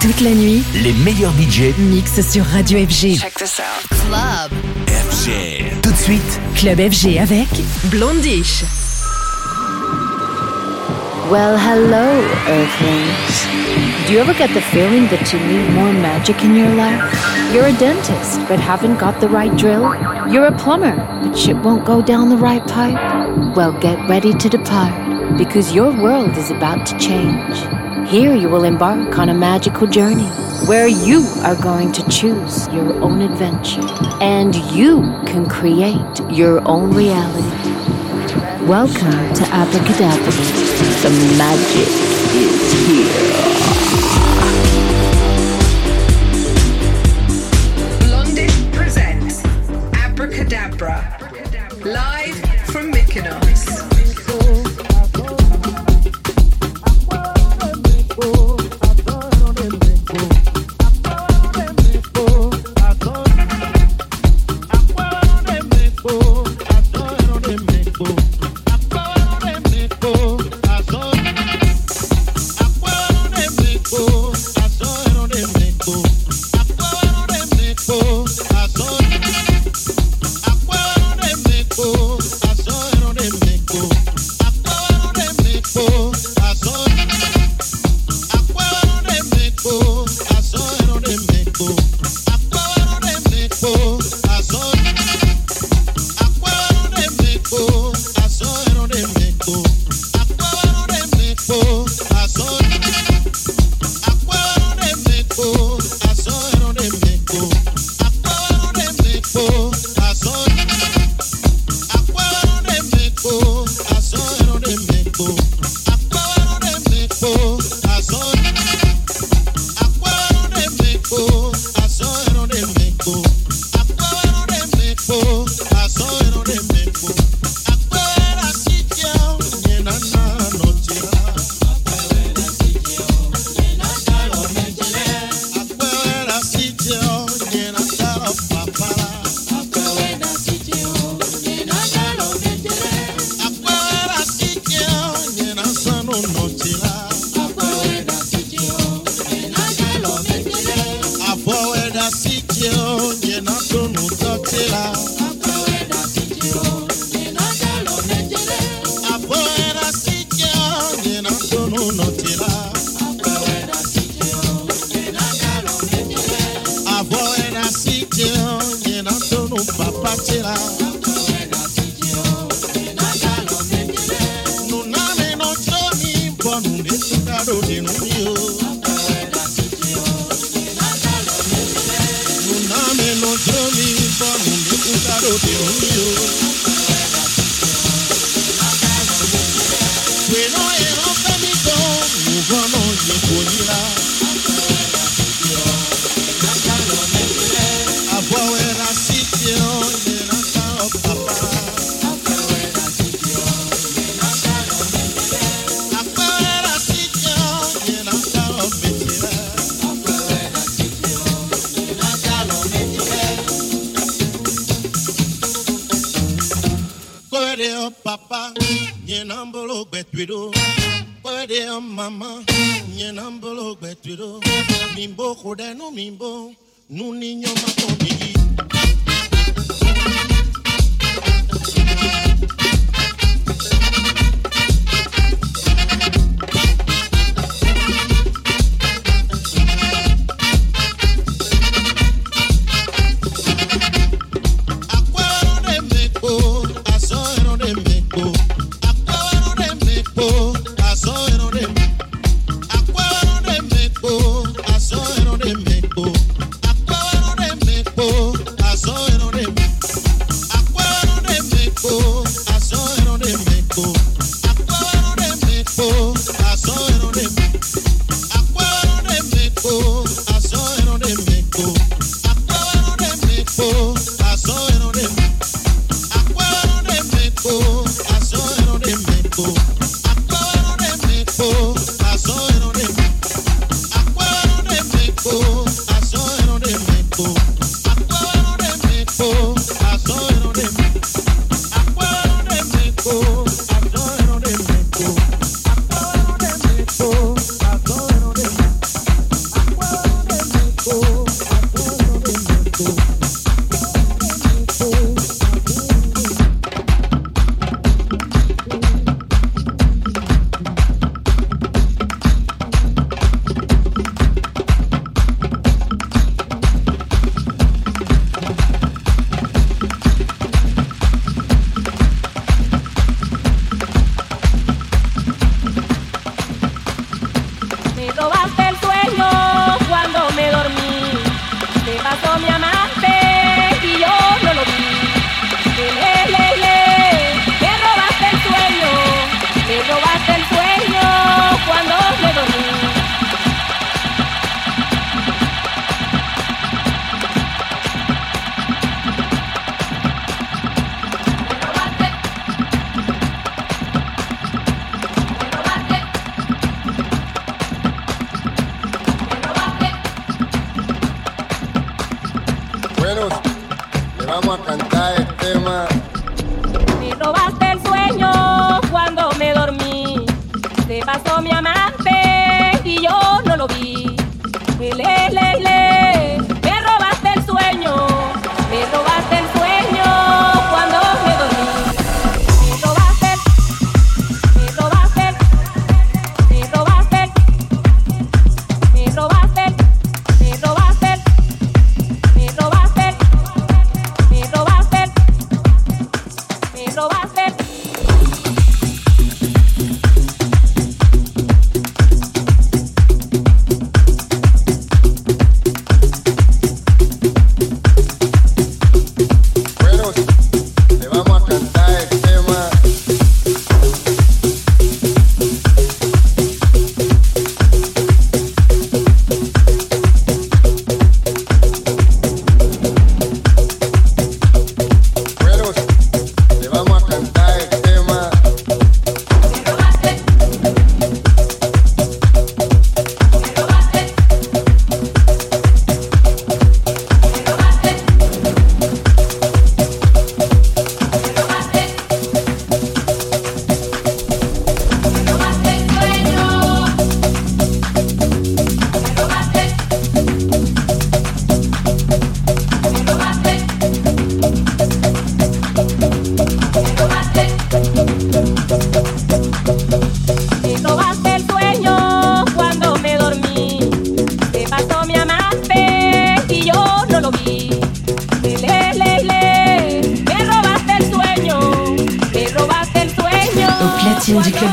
Toute la nuit, les meilleurs budgets mixent sur Radio FG. Check this out. Club. FG. Tout de suite, Club FG avec Blond:ish. Well, hello, Earthlings. Do you ever get the feeling that you need more magic in your life? You're a dentist, but haven't got the right drill? You're a plumber, but shit won't go down the right pipe? Well, get ready to depart, because your world is about to change. Here you will embark on a magical journey where you are going to choose your own adventure and you can create your own reality. Welcome to Abracadabra. The magic is here. Nyenambolo gbetwido mimbo kode no mimbo. Nuni nyoma komigi Akwero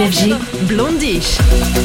FG Blondish.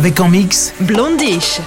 Avec en mix Blondish.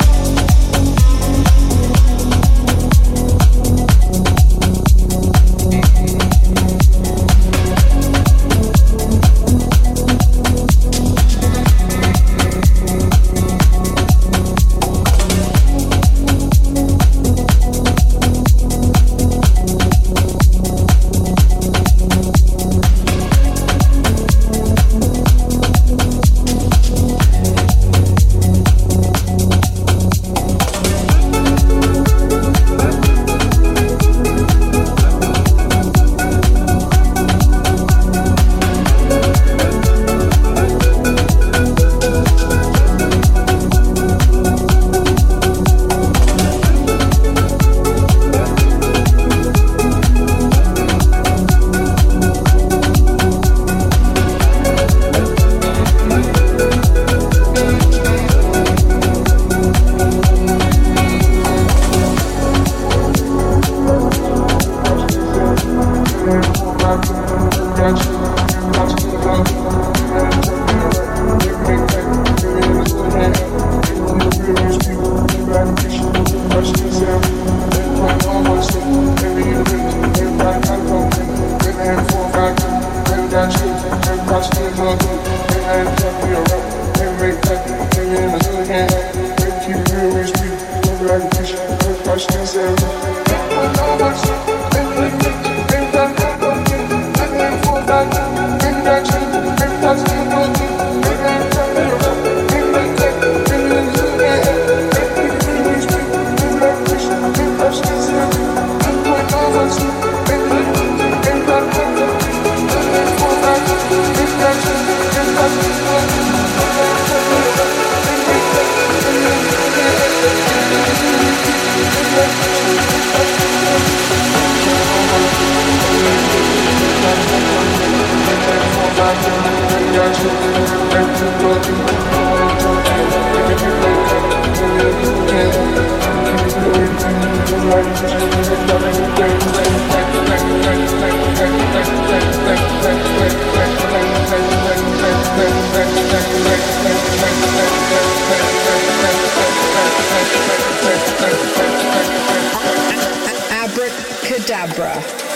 Abracadabra.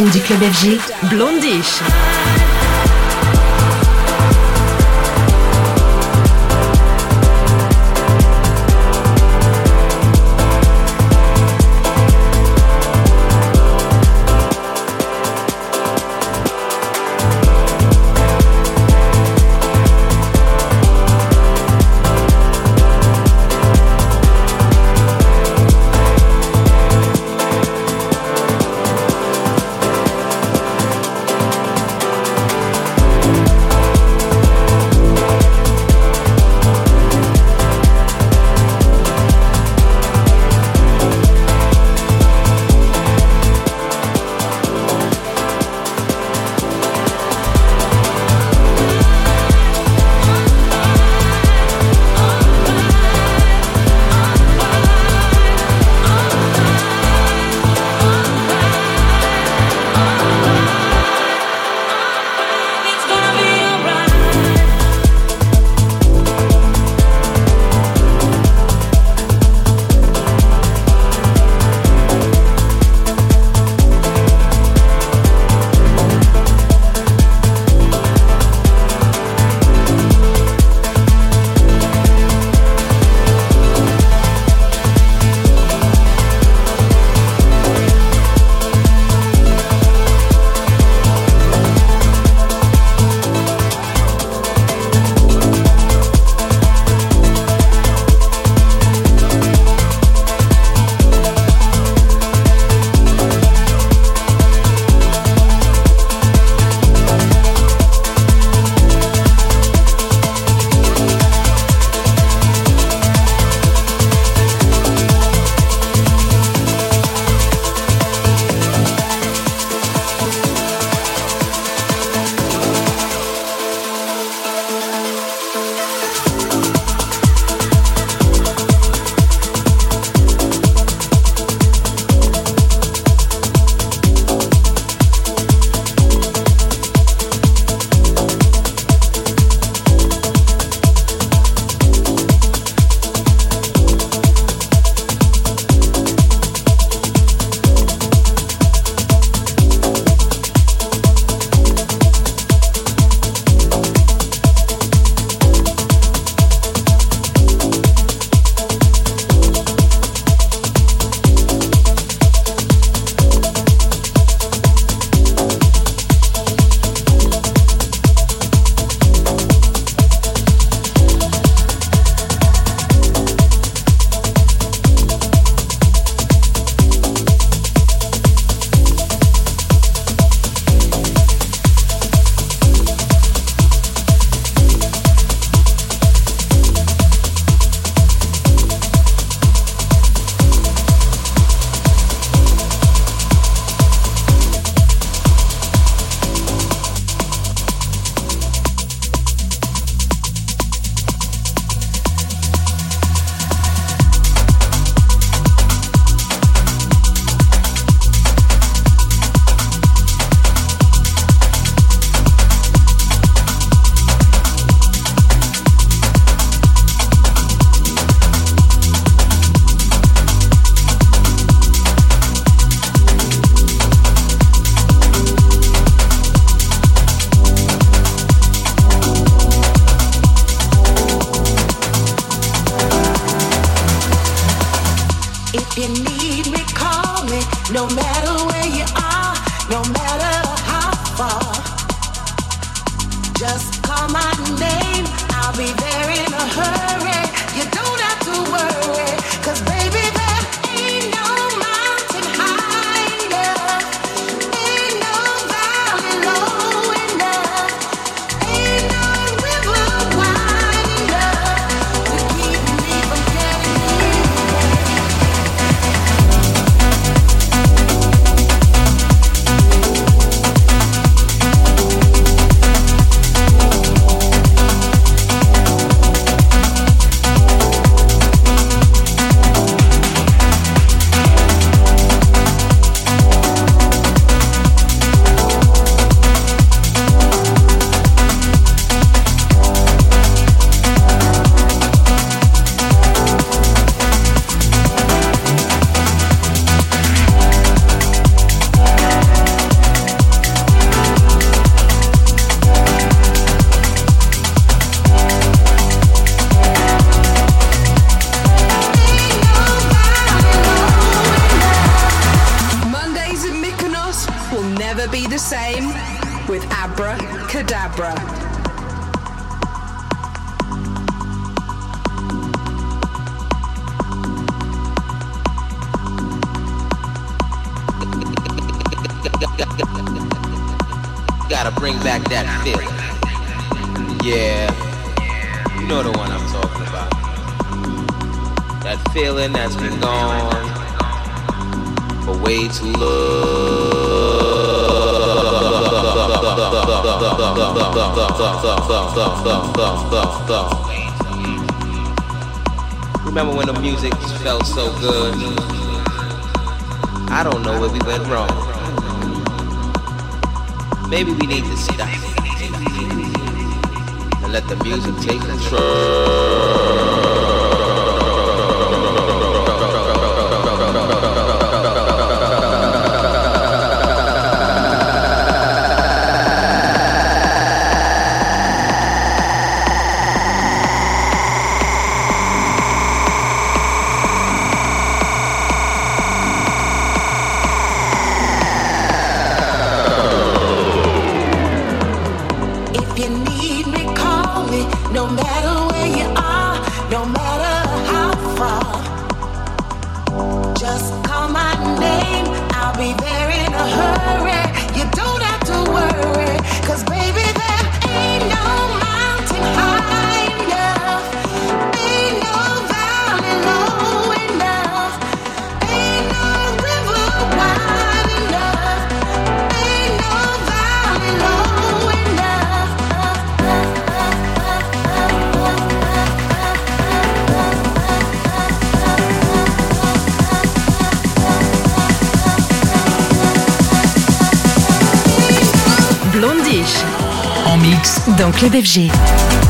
Du club FG, Blondish. Maybe we need to stop and let the music take control. dans Club FG.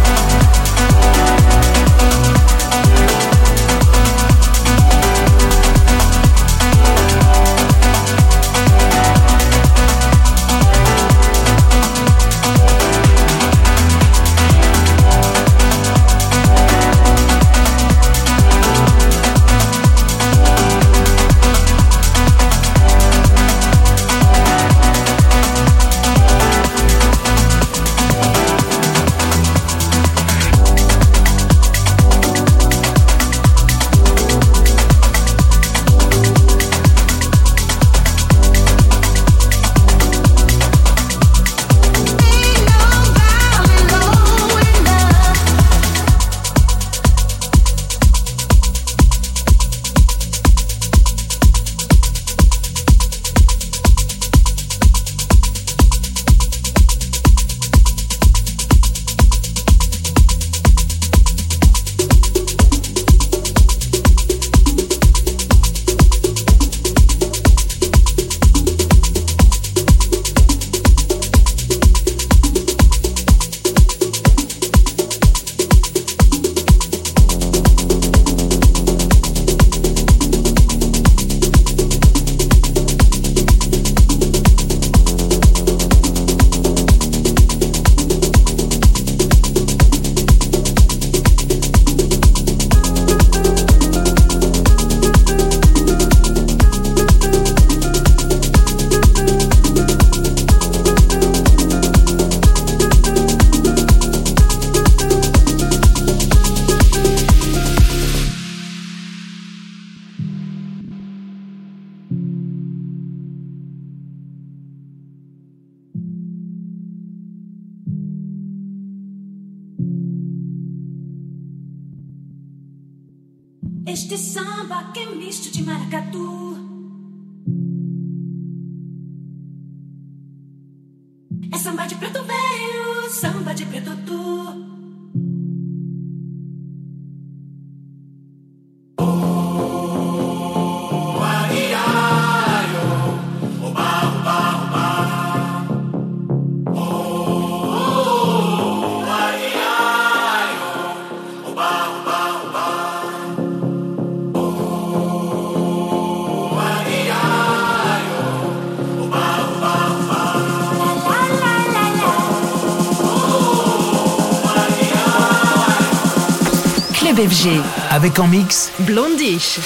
Avec en mix Blondish.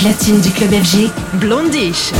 Platine du club FG, Blondish.